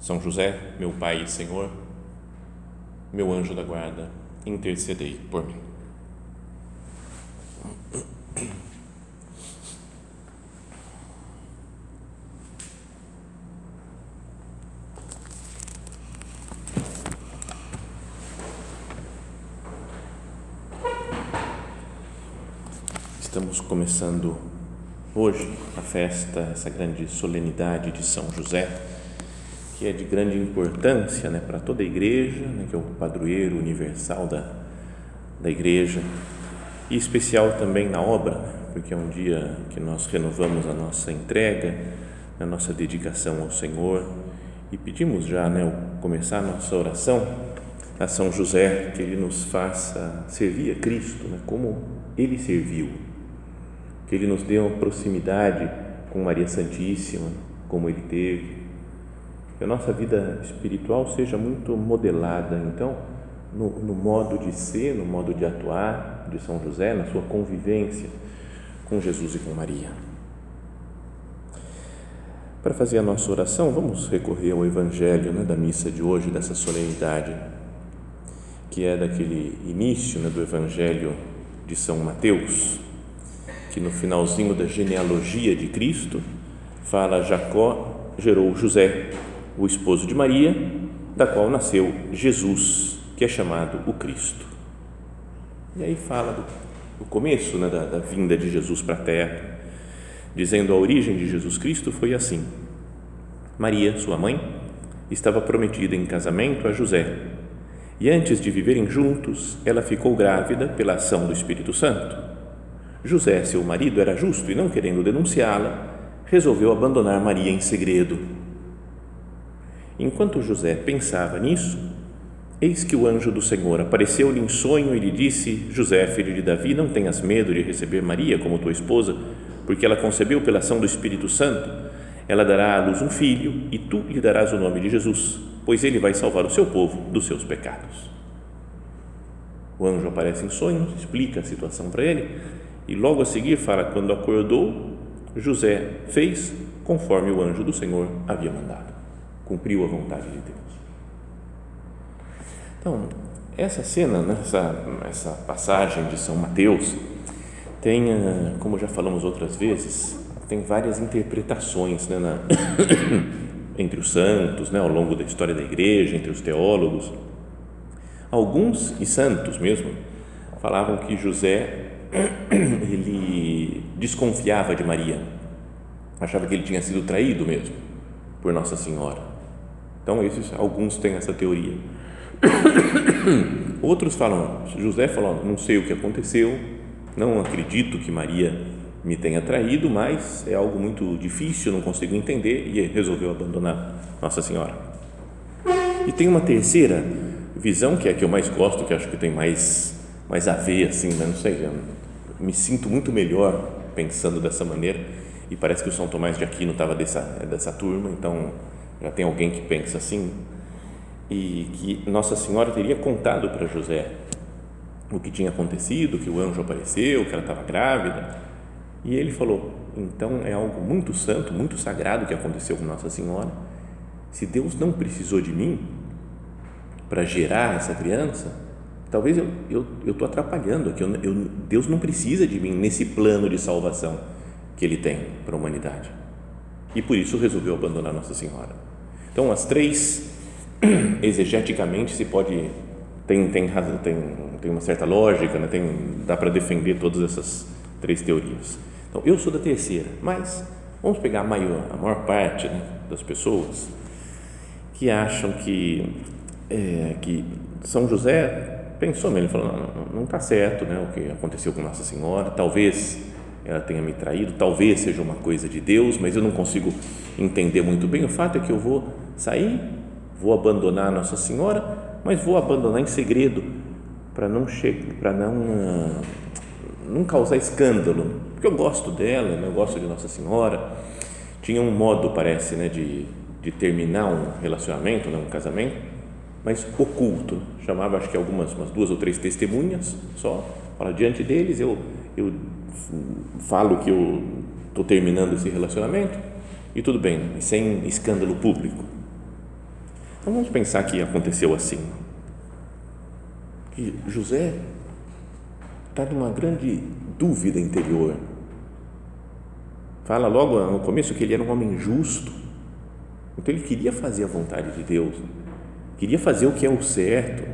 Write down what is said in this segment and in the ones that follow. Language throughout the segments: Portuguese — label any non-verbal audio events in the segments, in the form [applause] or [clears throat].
são José, meu Pai e Senhor, meu anjo da guarda, intercedei por mim. Estamos começando hoje a festa, essa grande solenidade de São José que é de grande importância né, para toda a igreja, né, que é o padroeiro universal da, da igreja, e especial também na obra, né, porque é um dia que nós renovamos a nossa entrega, a nossa dedicação ao Senhor. E pedimos já, né, começar a nossa oração a São José, que ele nos faça servir a Cristo, né, como ele serviu, que ele nos dê uma proximidade com Maria Santíssima, como ele teve, que a nossa vida espiritual seja muito modelada, então, no, no, modo de ser, no modo de atuar de São José, na sua convivência com Jesus e com Maria. Para fazer a nossa oração, vamos recorrer ao Evangelho né, da missa de hoje, dessa solenidade, que é daquele início né, do Evangelho de São Mateus, que no finalzinho da genealogia de Cristo fala Jacó gerou José, o esposo de Maria, da qual nasceu Jesus, que é chamado o Cristo. E aí fala do, do começo né, da, da vinda de Jesus para a terra, dizendo a origem de Jesus Cristo foi assim: Maria, sua mãe, estava prometida em casamento a José, e antes de viverem juntos, ela ficou grávida pela ação do Espírito Santo. José, seu marido, era justo e, não querendo denunciá-la, resolveu abandonar Maria em segredo Enquanto José pensava nisso, eis que o anjo do Senhor apareceu-lhe em sonho e lhe disse: José, filho de Davi, não tenhas medo de receber Maria como tua esposa, porque ela concebeu pela ação do Espírito Santo. Ela dará à luz um filho e tu lhe darás o nome de Jesus, pois ele vai salvar o seu povo dos seus pecados. O anjo aparece em sonhos, explica a situação para ele e logo a seguir fala: quando acordou, José fez conforme o anjo do Senhor havia mandado cumpriu a vontade de Deus. Então, essa cena, né, essa, essa passagem de São Mateus, tem, ah, como já falamos outras vezes, tem várias interpretações né, na, [coughs] entre os santos, né, ao longo da história da igreja, entre os teólogos. Alguns, e santos mesmo, falavam que José [coughs] ele desconfiava de Maria, achava que ele tinha sido traído mesmo por Nossa Senhora. Então, esses, alguns têm essa teoria. [coughs] Outros falam, José falou, não sei o que aconteceu, não acredito que Maria me tenha traído, mas é algo muito difícil, não consigo entender e resolveu abandonar Nossa Senhora. E tem uma terceira visão, que é a que eu mais gosto, que acho que tem mais, mais a ver, assim, né? não sei, me sinto muito melhor pensando dessa maneira e parece que o São Tomás de Aquino estava dessa, dessa turma, então já tem alguém que pensa assim, e que Nossa Senhora teria contado para José o que tinha acontecido, que o anjo apareceu, que ela estava grávida, e ele falou: então é algo muito santo, muito sagrado que aconteceu com Nossa Senhora. Se Deus não precisou de mim para gerar essa criança, talvez eu eu estou atrapalhando aqui. Eu, eu, Deus não precisa de mim nesse plano de salvação que Ele tem para a humanidade. E por isso resolveu abandonar Nossa Senhora. Então, as três, [clears throat] exegeticamente, se pode, tem, tem, tem, tem uma certa lógica, né? tem, dá para defender todas essas três teorias. Então, eu sou da terceira, mas vamos pegar a maior, a maior parte né, das pessoas que acham que, é, que São José pensou nele, falou, não está certo né, o que aconteceu com Nossa Senhora, talvez ela tenha me traído, talvez seja uma coisa de Deus, mas eu não consigo entender muito bem. O fato é que eu vou sair, vou abandonar Nossa Senhora, mas vou abandonar em segredo para não para não não causar escândalo, porque eu gosto dela, eu gosto de Nossa Senhora. Tinha um modo, parece, né, de, de terminar um relacionamento, né, um casamento, mas oculto. Chamava, acho que algumas, umas duas ou três testemunhas só. Fala diante deles, eu, eu falo que eu estou terminando esse relacionamento e tudo bem, sem escândalo público. Então vamos pensar que aconteceu assim. Que José está numa grande dúvida interior. Fala logo no começo que ele era um homem justo. Então ele queria fazer a vontade de Deus, queria fazer o que é o certo.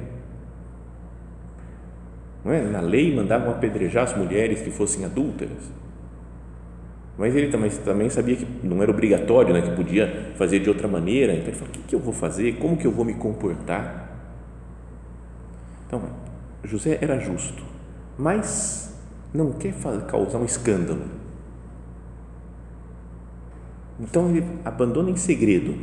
Não é? Na lei mandavam apedrejar as mulheres que fossem adúlteras. Mas ele também, também sabia que não era obrigatório, né, que podia fazer de outra maneira. Então ele falou: o que, que eu vou fazer? Como que eu vou me comportar? Então, José era justo, mas não quer causar um escândalo. Então ele abandona em segredo.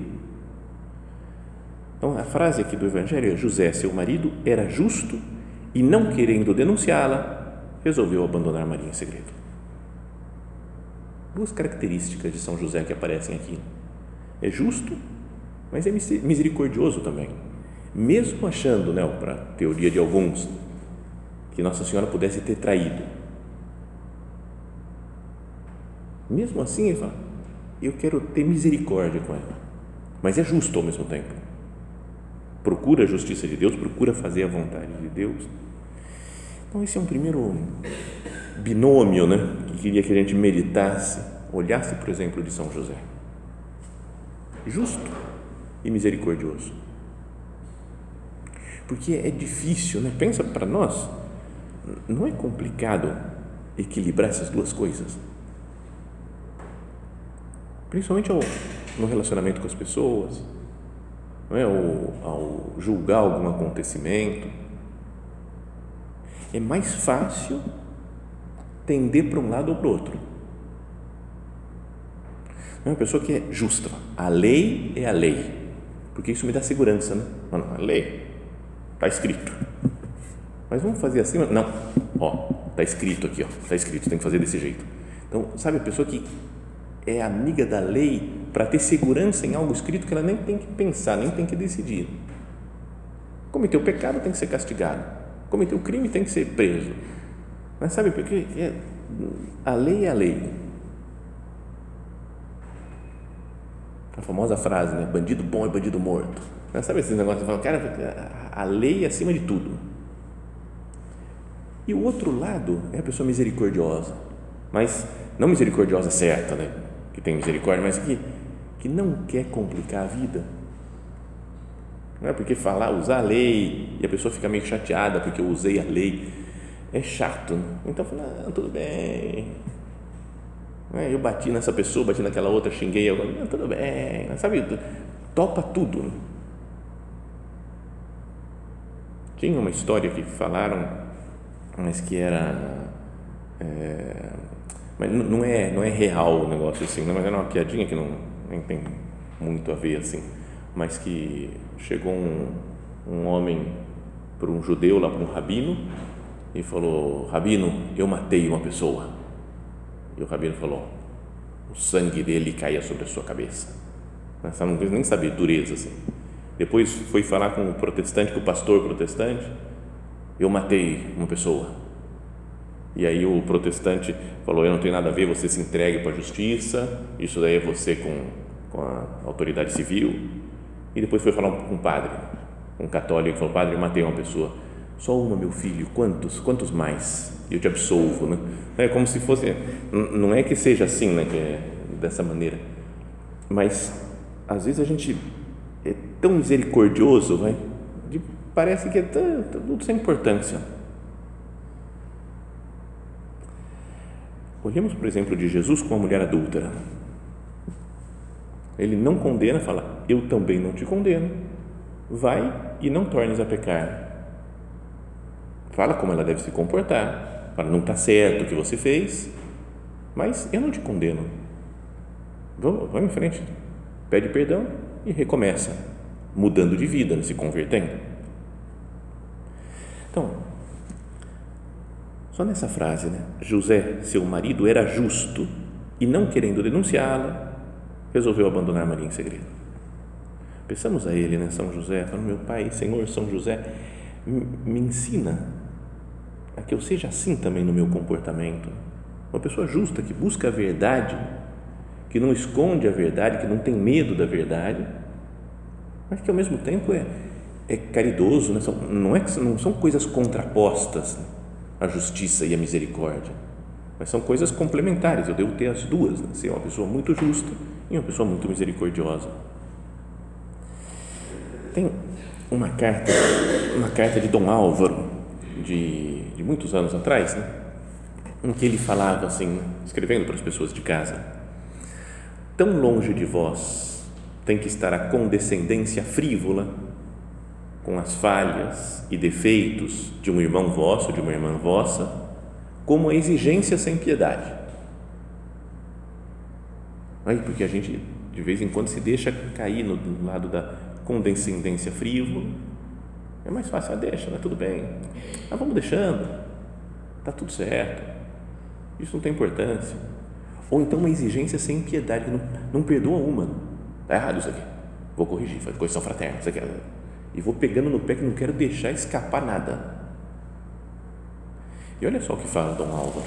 Então a frase aqui do Evangelho é: José, seu marido, era justo e, não querendo denunciá-la, resolveu abandonar Maria em segredo. Duas características de São José que aparecem aqui: é justo, mas é misericordioso também. Mesmo achando, né, para a teoria de alguns, que Nossa Senhora pudesse ter traído. Mesmo assim, ele fala: Eu quero ter misericórdia com ela, mas é justo ao mesmo tempo. Procura a justiça de Deus, procura fazer a vontade de Deus. Então, esse é um primeiro binômio né, que queria que a gente meditasse, olhasse, por exemplo, de São José. Justo e misericordioso. Porque é difícil, né? pensa para nós, não é complicado equilibrar essas duas coisas? Principalmente ao, no relacionamento com as pessoas, não é? ao, ao julgar algum acontecimento. É mais fácil tender para um lado ou para o outro. É uma pessoa que é justa. A lei é a lei. Porque isso me dá segurança, né? Não, a lei está escrito mas vamos fazer assim? Não, ó, está escrito aqui, ó, está escrito, tem que fazer desse jeito. Então, sabe a pessoa que é amiga da lei para ter segurança em algo escrito que ela nem tem que pensar, nem tem que decidir. Cometeu pecado tem que ser castigado. Cometeu crime tem que ser preso. Mas sabe por quê? É, a lei é a lei. A famosa frase, né? Bandido bom é bandido morto. Mas sabe esse negócio? Você fala, cara, a lei é acima de tudo. E o outro lado é a pessoa misericordiosa, mas não misericordiosa certa, né? que tem misericórdia, mas que, que não quer complicar a vida. Não é porque falar, usar a lei e a pessoa fica meio chateada porque eu usei a lei, é chato. Né? Então, não, tudo bem. É? Eu bati nessa pessoa, bati naquela outra, xinguei agora, não, tudo bem, sabe? Topa tudo. Né? Tinha uma história que falaram mas que era é, mas não é não é real o negócio assim, não, mas era uma piadinha que não nem tem muito a ver assim, mas que chegou um, um homem para um judeu lá para um rabino e falou rabino eu matei uma pessoa e o rabino falou o sangue dele caia sobre a sua cabeça mas não nem saber dureza assim depois foi falar com o protestante com o pastor protestante eu matei uma pessoa. E aí o protestante falou: Eu não tenho nada a ver, você se entregue para a justiça, isso daí é você com, com a autoridade civil. E depois foi falar com um padre, um católico, falou: Padre, eu matei uma pessoa. Só uma, meu filho, quantos? Quantos mais? Eu te absolvo, né? É como se fosse, não é que seja assim, né? Que é dessa maneira, mas às vezes a gente é tão misericordioso, vai, de parece que é tudo sem importância. Olhemos, por exemplo, de Jesus com a mulher adúltera. Ele não condena, fala: Eu também não te condeno. Vai e não tornes a pecar. Fala como ela deve se comportar. Fala: Não está certo o que você fez, mas eu não te condeno. Vamos, em frente. pede perdão e recomeça, mudando de vida, se convertendo. Então, só nessa frase, né? José, seu marido, era justo e não querendo denunciá-la, resolveu abandonar Maria em segredo. Pensamos a ele, né, São José, falando, meu pai, Senhor São José, me ensina a que eu seja assim também no meu comportamento. Uma pessoa justa que busca a verdade, que não esconde a verdade, que não tem medo da verdade, mas que ao mesmo tempo é, é caridoso, né? não, é, não são coisas contrapostas né? a justiça e a misericórdia, mas são coisas complementares. Eu devo ter as duas, né? ser uma pessoa muito justa e uma pessoa muito misericordiosa. Tem uma carta, uma carta de Dom Álvaro, de, de muitos anos atrás, né? em que ele falava assim, escrevendo para as pessoas de casa: Tão longe de vós tem que estar a condescendência frívola com as falhas e defeitos de um irmão vosso, de uma irmã vossa, como a exigência sem piedade. Aí, porque a gente de vez em quando se deixa cair no lado da condescendência frívola. É mais fácil, ah, deixa, né? tudo bem. Ah, vamos deixando, está tudo certo. Isso não tem importância. Ou então uma exigência sem piedade, que não, não perdoa uma. Está errado isso aqui. Vou corrigir, faz correção fraterna. Isso aqui. E vou pegando no pé que não quero deixar escapar nada. E olha só o que fala Dom Álvaro.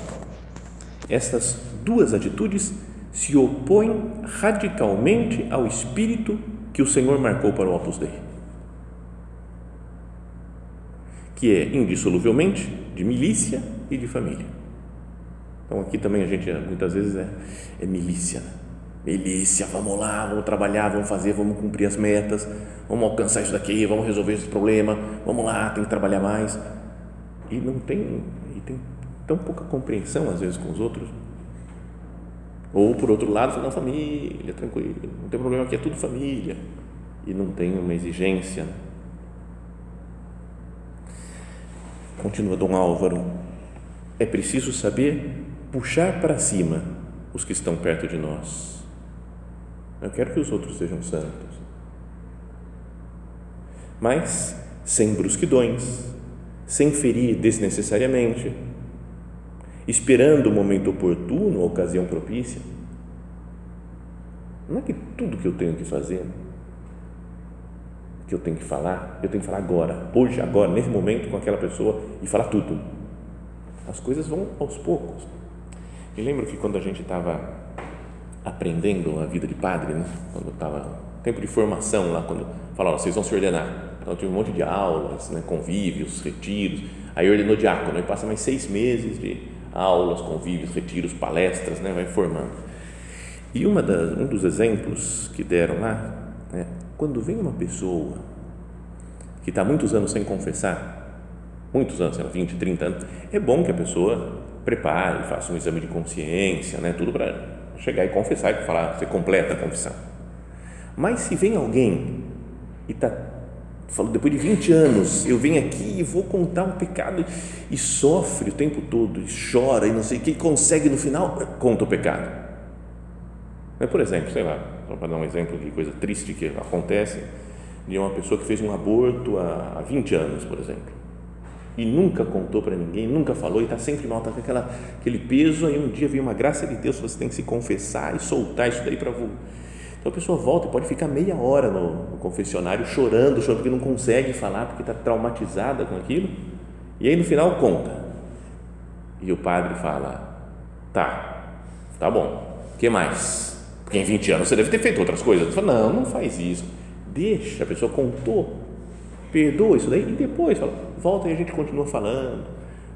Estas duas atitudes se opõem radicalmente ao espírito que o Senhor marcou para o Opus Dei, que é indissoluvelmente de milícia e de família. Então aqui também a gente muitas vezes é, é milícia, né? milícia, vamos lá, vamos trabalhar, vamos fazer, vamos cumprir as metas, vamos alcançar isso daqui, vamos resolver esse problema, vamos lá, tem que trabalhar mais. E não tem, e tem tão pouca compreensão às vezes com os outros ou, por outro lado, não, família, tranquilo, não tem problema aqui, é tudo família. E não tem uma exigência. Continua Dom Álvaro. É preciso saber puxar para cima os que estão perto de nós. Eu quero que os outros sejam santos. Mas sem brusquidões, sem ferir desnecessariamente, esperando o momento oportuno, a ocasião propícia. Não é que tudo que eu tenho que fazer, que eu tenho que falar, eu tenho que falar agora, hoje, agora, nesse momento com aquela pessoa e falar tudo. As coisas vão aos poucos. Me lembro que quando a gente estava aprendendo a vida de padre, né? quando estava tempo de formação lá, quando falaram, vocês vão se ordenar. Então, tive um monte de aulas, né? convívios, retiros. Aí ordenou diácono, aí passa mais seis meses de aulas, convívios, retiros, palestras, né, vai formando. E uma das, um dos exemplos que deram lá, é, quando vem uma pessoa que está muitos anos sem confessar, muitos anos, sei lá, 20, 30 anos, é bom que a pessoa prepare, faça um exame de consciência, né, tudo para chegar e confessar e falar, você completa a confissão. Mas se vem alguém e está falou, depois de 20 anos, eu venho aqui e vou contar um pecado e sofre o tempo todo, e chora e não sei o que, consegue no final, conta o pecado. Por exemplo, sei lá, para dar um exemplo de coisa triste que acontece, de uma pessoa que fez um aborto há, há 20 anos, por exemplo, e nunca contou para ninguém, nunca falou e está sempre mal, está com aquela, aquele peso, aí um dia vem uma graça de Deus, você tem que se confessar e soltar isso daí para então a pessoa volta e pode ficar meia hora no, no confessionário chorando, chorando porque não consegue falar, porque está traumatizada com aquilo. E aí no final conta. E o padre fala: Tá, tá bom, que mais? Porque em 20 anos você deve ter feito outras coisas. Fala: Não, não faz isso. Deixa, a pessoa contou, perdoa isso daí e depois fala, volta e a gente continua falando.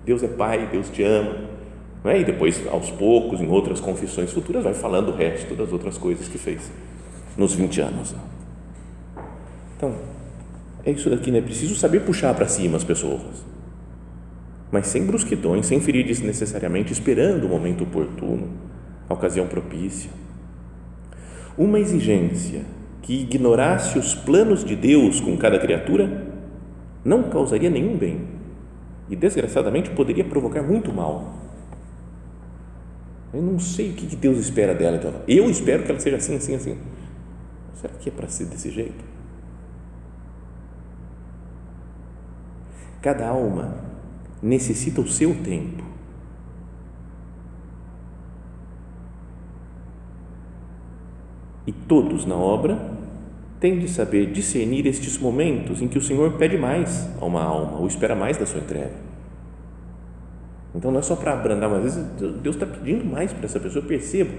Deus é Pai, Deus te ama. É? E depois, aos poucos, em outras confissões futuras, vai falando o resto das outras coisas que fez nos 20 anos. Então, é isso daqui, né? Preciso saber puxar para cima as pessoas, mas sem brusquidões, sem ferir desnecessariamente, esperando o momento oportuno, a ocasião propícia. Uma exigência que ignorasse os planos de Deus com cada criatura não causaria nenhum bem e, desgraçadamente, poderia provocar muito mal. Eu não sei o que Deus espera dela. Então, eu espero que ela seja assim, assim, assim Será que é para ser desse jeito? Cada alma necessita o seu tempo. E todos na obra têm de saber discernir estes momentos em que o Senhor pede mais a uma alma ou espera mais da sua entrega. Então não é só para abrandar, mas às vezes Deus está pedindo mais para essa pessoa. Eu percebo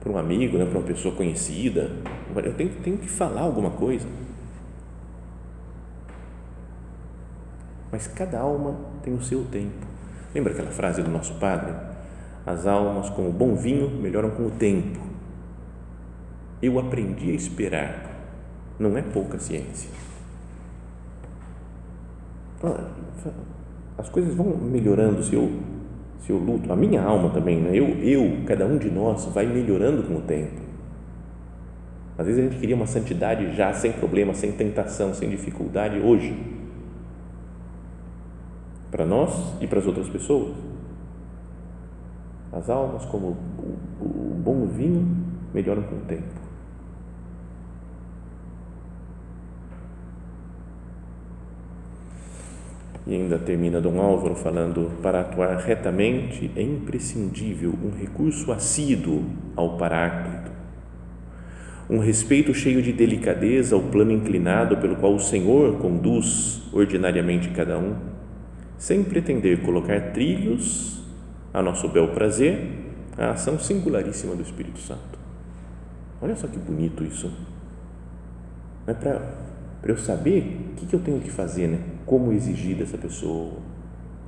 para um amigo, né, para uma pessoa conhecida, eu tenho, tenho que falar alguma coisa. Mas cada alma tem o seu tempo. Lembra aquela frase do nosso padre? As almas, como bom vinho, melhoram com o tempo. Eu aprendi a esperar. Não é pouca ciência. As coisas vão melhorando se eu, se eu luto. A minha alma também, né? eu, eu, cada um de nós, vai melhorando com o tempo. Às vezes a gente queria uma santidade já sem problema, sem tentação, sem dificuldade hoje para nós e para as outras pessoas. As almas, como o, o bom vinho, melhoram com o tempo. E ainda termina Dom Álvaro falando: para atuar retamente é imprescindível um recurso assíduo ao Paráclito, um respeito cheio de delicadeza ao plano inclinado pelo qual o Senhor conduz ordinariamente cada um sem pretender colocar trilhos a nosso bel prazer, a ação singularíssima do Espírito Santo. Olha só que bonito isso. É para eu saber o que, que eu tenho que fazer, né? como exigir dessa pessoa,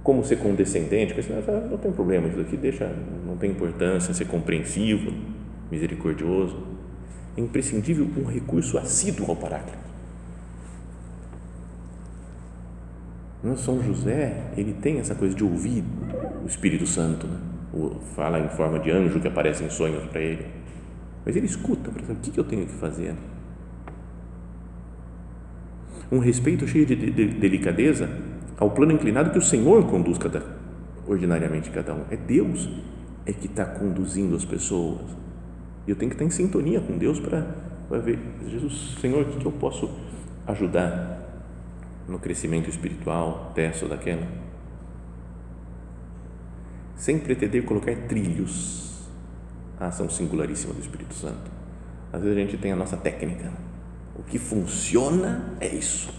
como ser condescendente, porque senão, não tem problema, isso aqui deixa, não tem importância, ser compreensivo, misericordioso. É imprescindível um recurso assíduo ao Paráclito São José, ele tem essa coisa de ouvir o Espírito Santo, né? fala em forma de anjo que aparece em sonhos para ele, mas ele escuta para saber o que, que eu tenho que fazer. Um respeito cheio de, de, de delicadeza ao plano inclinado que o Senhor conduz cada, ordinariamente cada um. É Deus é que está conduzindo as pessoas. Eu tenho que estar em sintonia com Deus para ver, Jesus, Senhor, o que, eu posso ajudar? no crescimento espiritual dessa ou daquela, sem pretender colocar trilhos à ação singularíssima do Espírito Santo. Às vezes a gente tem a nossa técnica, o que funciona é isso,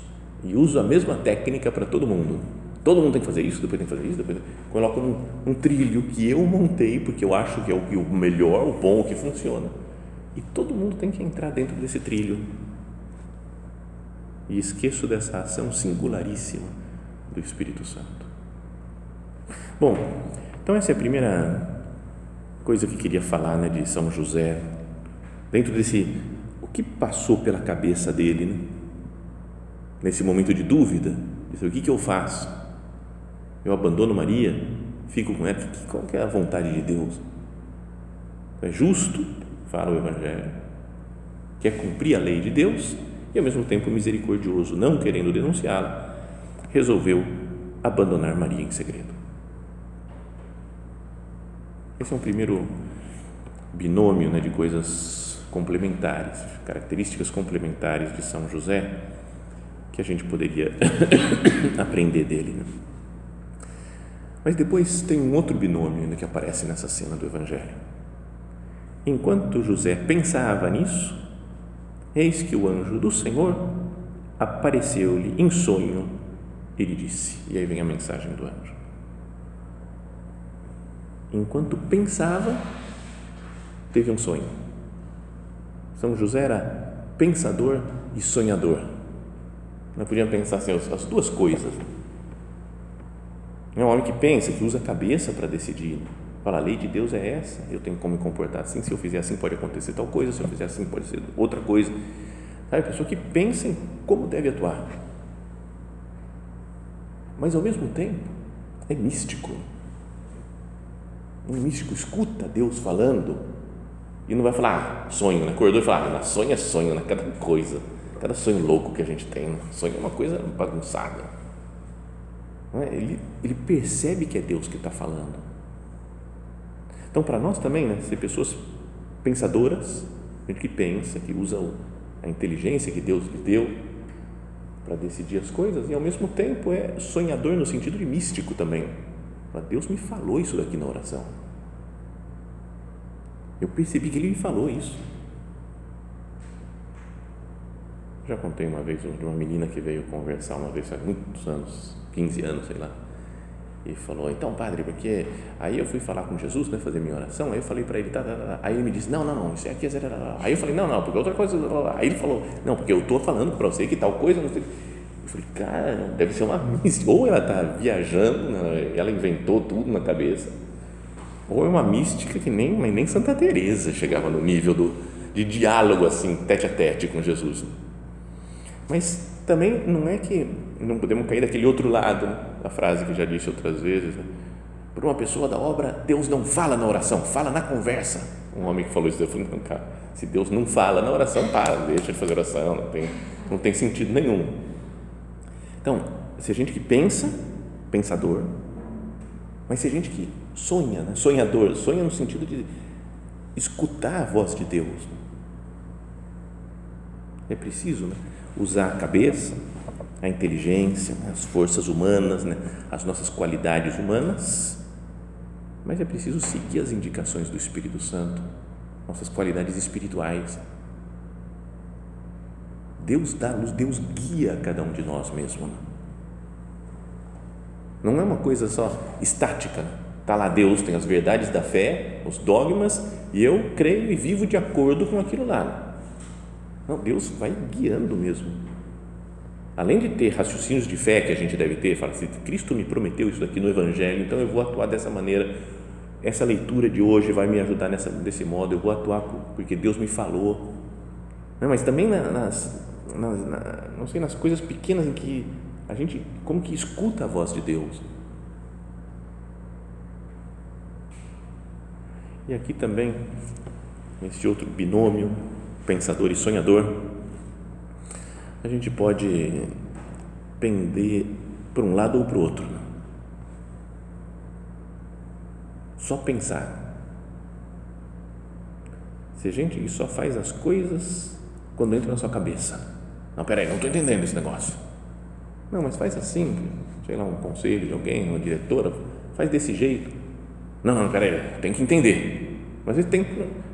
e uso a mesma técnica para todo mundo. Todo mundo tem que fazer isso, depois tem que fazer isso, depois coloco um, um trilho que eu montei porque eu acho que é o, o melhor, o bom, o que funciona. E todo mundo tem que entrar dentro desse trilho e esqueço dessa ação singularíssima do Espírito Santo. Bom, então essa é a primeira coisa que queria falar né, de São José, dentro desse, o que passou pela cabeça dele, né? nesse momento de dúvida, o que, que eu faço? Eu abandono Maria? Fico com ela? Qual é a vontade de Deus? É justo, fala o Evangelho, quer cumprir a lei de Deus e ao mesmo tempo misericordioso, não querendo denunciá-la, resolveu abandonar Maria em segredo. Esse é um primeiro binômio né, de coisas complementares, características complementares de São José que a gente poderia [coughs] aprender dele. Né? Mas depois tem um outro binômio né, que aparece nessa cena do Evangelho. Enquanto José pensava nisso, Eis que o anjo do Senhor apareceu-lhe em sonho e lhe disse. E aí vem a mensagem do anjo. Enquanto pensava, teve um sonho. São José era pensador e sonhador. Não podiam pensar assim, as duas coisas. É um homem que pensa, que usa a cabeça para decidir. Fala, a lei de Deus é essa, eu tenho como me comportar assim, se eu fizer assim pode acontecer tal coisa, se eu fizer assim pode ser outra coisa. Sabe, pessoa que pensa em como deve atuar. Mas ao mesmo tempo é místico. Um místico escuta Deus falando e não vai falar, ah, sonho, né? Acordou e falar, ah, sonho é sonho, né? Cada coisa, cada sonho louco que a gente tem, né? sonho é uma coisa bagunçada. É? Ele, ele percebe que é Deus que está falando então, para nós também, né, ser pessoas pensadoras, gente que pensa, que usa a inteligência que Deus lhe deu para decidir as coisas e ao mesmo tempo é sonhador no sentido de místico também. Deus me falou isso daqui na oração. Eu percebi que ele me falou isso. Já contei uma vez de uma menina que veio conversar uma vez há muitos anos, 15 anos, sei lá e falou, então padre, porque aí eu fui falar com Jesus, né, fazer minha oração, aí eu falei para ele, tá, tá, tá, aí ele me disse, não, não, não, isso aqui é zero, aí eu falei, não, não, porque outra coisa, aí ele falou, não, porque eu estou falando para você que tal coisa, não sei, eu falei, cara, deve ser uma [laughs] ou ela está viajando, né, ela inventou tudo na cabeça, ou é uma mística que nem, nem Santa Teresa chegava no nível do, de diálogo assim, tete a tete com Jesus, mas também não é que não podemos cair daquele outro lado, né? a frase que já disse outras vezes, né? por uma pessoa da obra, Deus não fala na oração, fala na conversa. Um homem que falou isso, eu falei, não, cara, se Deus não fala na oração, para, deixa de fazer oração, não tem, não tem sentido nenhum. Então, se a gente que pensa, pensador, mas se a gente que sonha, né? sonhador, sonha no sentido de escutar a voz de Deus. É preciso, né? usar a cabeça, a inteligência, as forças humanas, né? as nossas qualidades humanas, mas é preciso seguir as indicações do Espírito Santo, nossas qualidades espirituais. Deus dá luz, Deus guia cada um de nós mesmo. Né? Não é uma coisa só estática. Está lá Deus, tem as verdades da fé, os dogmas, e eu creio e vivo de acordo com aquilo lá. Não, Deus vai guiando mesmo. Além de ter raciocínios de fé que a gente deve ter, fala assim, Cristo me prometeu isso daqui no Evangelho, então eu vou atuar dessa maneira. Essa leitura de hoje vai me ajudar nessa, desse modo, eu vou atuar porque Deus me falou. Não, mas também nas, nas, na, não sei, nas coisas pequenas em que a gente como que escuta a voz de Deus. E aqui também, nesse outro binômio, pensador e sonhador, a gente pode pender para um lado ou para o outro. Só pensar. Se a gente só faz as coisas quando entra na sua cabeça. Não, peraí, não estou entendendo esse negócio. Não, mas faz assim, sei lá, um conselho de alguém, uma diretora, faz desse jeito. Não, não, peraí, tem que entender. Mas ele tem que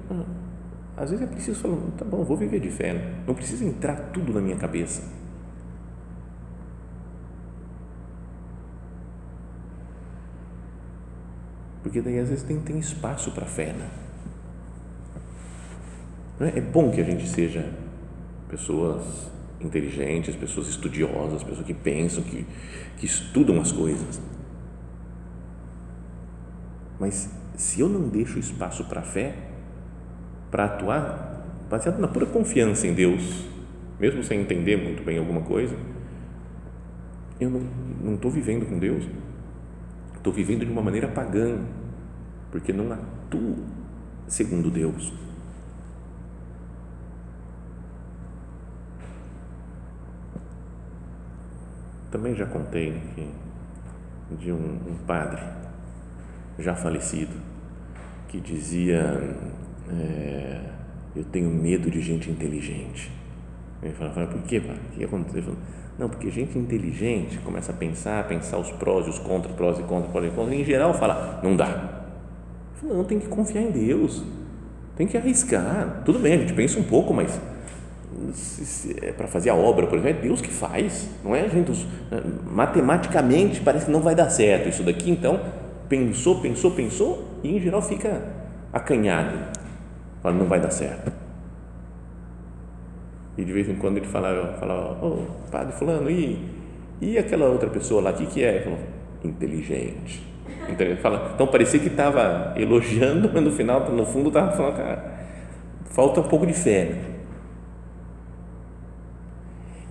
às vezes é preciso falar, tá bom, vou viver de fé, né? não precisa entrar tudo na minha cabeça. Porque daí às vezes tem, tem espaço para fé. Né? É? é bom que a gente seja pessoas inteligentes, pessoas estudiosas, pessoas que pensam, que, que estudam as coisas. Mas se eu não deixo espaço para a fé, para atuar baseado na pura confiança em Deus, mesmo sem entender muito bem alguma coisa, eu não estou vivendo com Deus, estou vivendo de uma maneira pagã, porque não atuo segundo Deus. Também já contei que, de um, um padre já falecido que dizia é, eu tenho medo de gente inteligente. Ele fala, fala por quê? O que aconteceu? Falo, não, porque gente inteligente começa a pensar, pensar os prós e os contras, prós e contras, prós e contras, e em geral fala, não dá. Falo, não, tem que confiar em Deus, tem que arriscar. Tudo bem, a gente pensa um pouco, mas é para fazer a obra, por exemplo, é Deus que faz, não é a gente, matematicamente parece que não vai dar certo isso daqui, então pensou, pensou, pensou e em geral fica acanhado fala, não vai dar certo. E de vez em quando ele falava, falava oh, padre fulano, e, e aquela outra pessoa lá, o que, que é? Ele falou, inteligente. Então, fala, então parecia que estava elogiando, mas no final, no fundo, estava falando, cara, falta um pouco de fé. Né?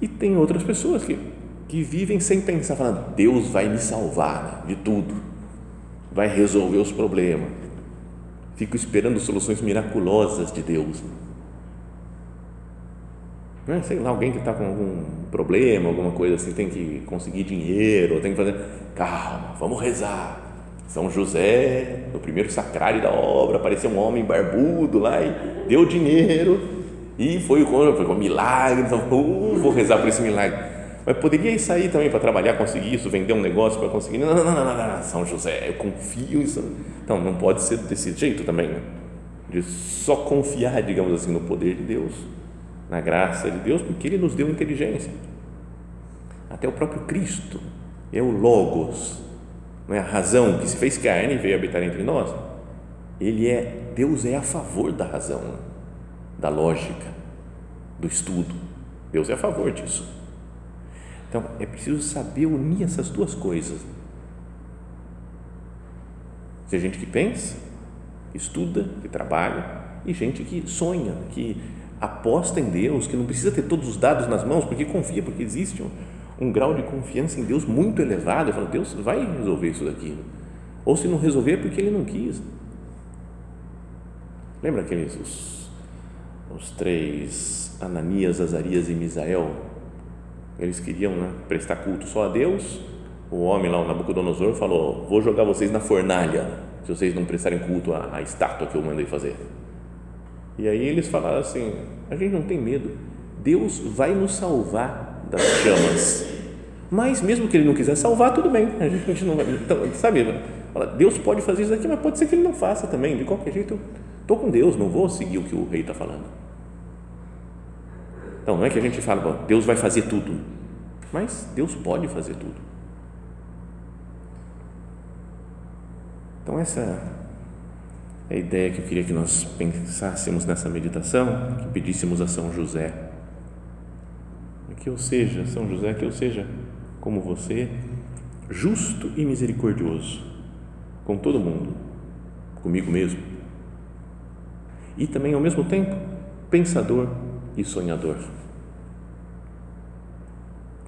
E tem outras pessoas que, que vivem sem pensar, falando, Deus vai me salvar né, de tudo, vai resolver os problemas Fico esperando soluções miraculosas de Deus. Não é? Sei lá, alguém que está com algum problema, alguma coisa assim, tem que conseguir dinheiro, tem que fazer. Calma, vamos rezar. São José, no primeiro sacrário da obra, apareceu um homem barbudo lá e deu dinheiro E foi, foi um milagre, então, uh, vou rezar por esse milagre. Mas poderia sair também para trabalhar, conseguir isso, vender um negócio para conseguir. Não, não, não, não, não, São José, eu confio em São Então, não pode ser desse jeito também, né? de só confiar, digamos assim, no poder de Deus, na graça de Deus, porque Ele nos deu inteligência. Até o próprio Cristo é o Logos, não é a razão que se fez carne e veio habitar entre nós. Ele é, Deus é a favor da razão, da lógica, do estudo. Deus é a favor disso. Então, é preciso saber unir essas duas coisas. Tem gente que pensa, estuda, que trabalha, e gente que sonha, que aposta em Deus, que não precisa ter todos os dados nas mãos, porque confia, porque existe um, um grau de confiança em Deus muito elevado. Eu falo, Deus vai resolver isso daqui. Ou se não resolver, é porque Ele não quis. Lembra aqueles os, os três Ananias, Azarias e Misael eles queriam né, prestar culto só a Deus. O homem lá, o Nabucodonosor, falou: Vou jogar vocês na fornalha se vocês não prestarem culto à, à estátua que eu mandei fazer. E aí eles falaram assim: A gente não tem medo, Deus vai nos salvar das chamas. Mas mesmo que ele não quiser salvar, tudo bem, a gente não vai. Então, sabe, Deus pode fazer isso aqui, mas pode ser que ele não faça também. De qualquer jeito, eu estou com Deus, não vou seguir o que o rei está falando. Então, não é que a gente fala, Deus vai fazer tudo, mas Deus pode fazer tudo. Então, essa é a ideia que eu queria que nós pensássemos nessa meditação, que pedíssemos a São José. Que eu seja, São José, que eu seja como você, justo e misericordioso com todo mundo, comigo mesmo. E também, ao mesmo tempo, pensador e sonhador.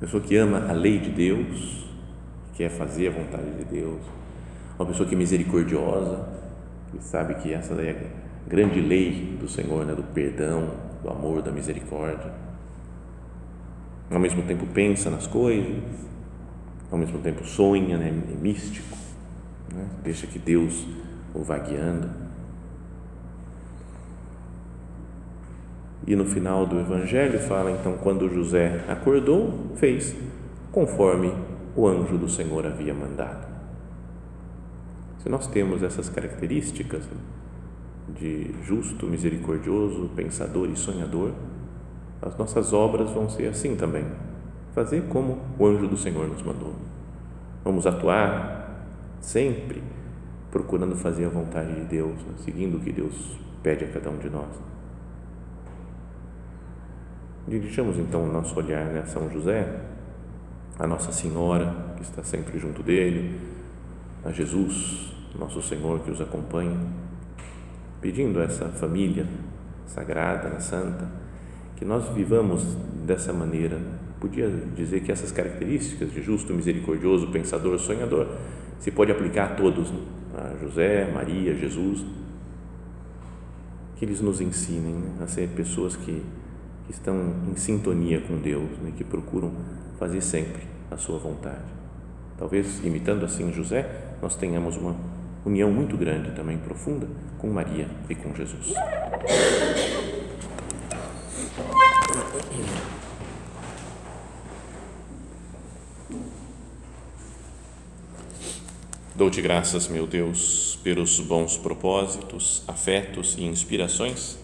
Pessoa que ama a lei de Deus, que quer fazer a vontade de Deus. Uma pessoa que é misericordiosa, que sabe que essa é a grande lei do Senhor, né? do perdão, do amor, da misericórdia. Ao mesmo tempo pensa nas coisas, ao mesmo tempo sonha, né? é místico, né? deixa que Deus o vá guiando E no final do Evangelho fala então: quando José acordou, fez conforme o anjo do Senhor havia mandado. Se nós temos essas características de justo, misericordioso, pensador e sonhador, as nossas obras vão ser assim também. Fazer como o anjo do Senhor nos mandou. Vamos atuar sempre procurando fazer a vontade de Deus, seguindo o que Deus pede a cada um de nós. Dirigamos então o nosso olhar né, a São José, a Nossa Senhora, que está sempre junto dele, a Jesus, nosso Senhor, que os acompanha, pedindo a essa família sagrada, santa, que nós vivamos dessa maneira. Podia dizer que essas características de justo, misericordioso, pensador, sonhador, se pode aplicar a todos, né? a José, Maria, Jesus, que eles nos ensinem né, a ser pessoas que que estão em sintonia com Deus, né, que procuram fazer sempre a sua vontade. Talvez imitando assim José, nós tenhamos uma união muito grande também profunda com Maria e com Jesus. Dou-te graças, meu Deus, pelos bons propósitos, afetos e inspirações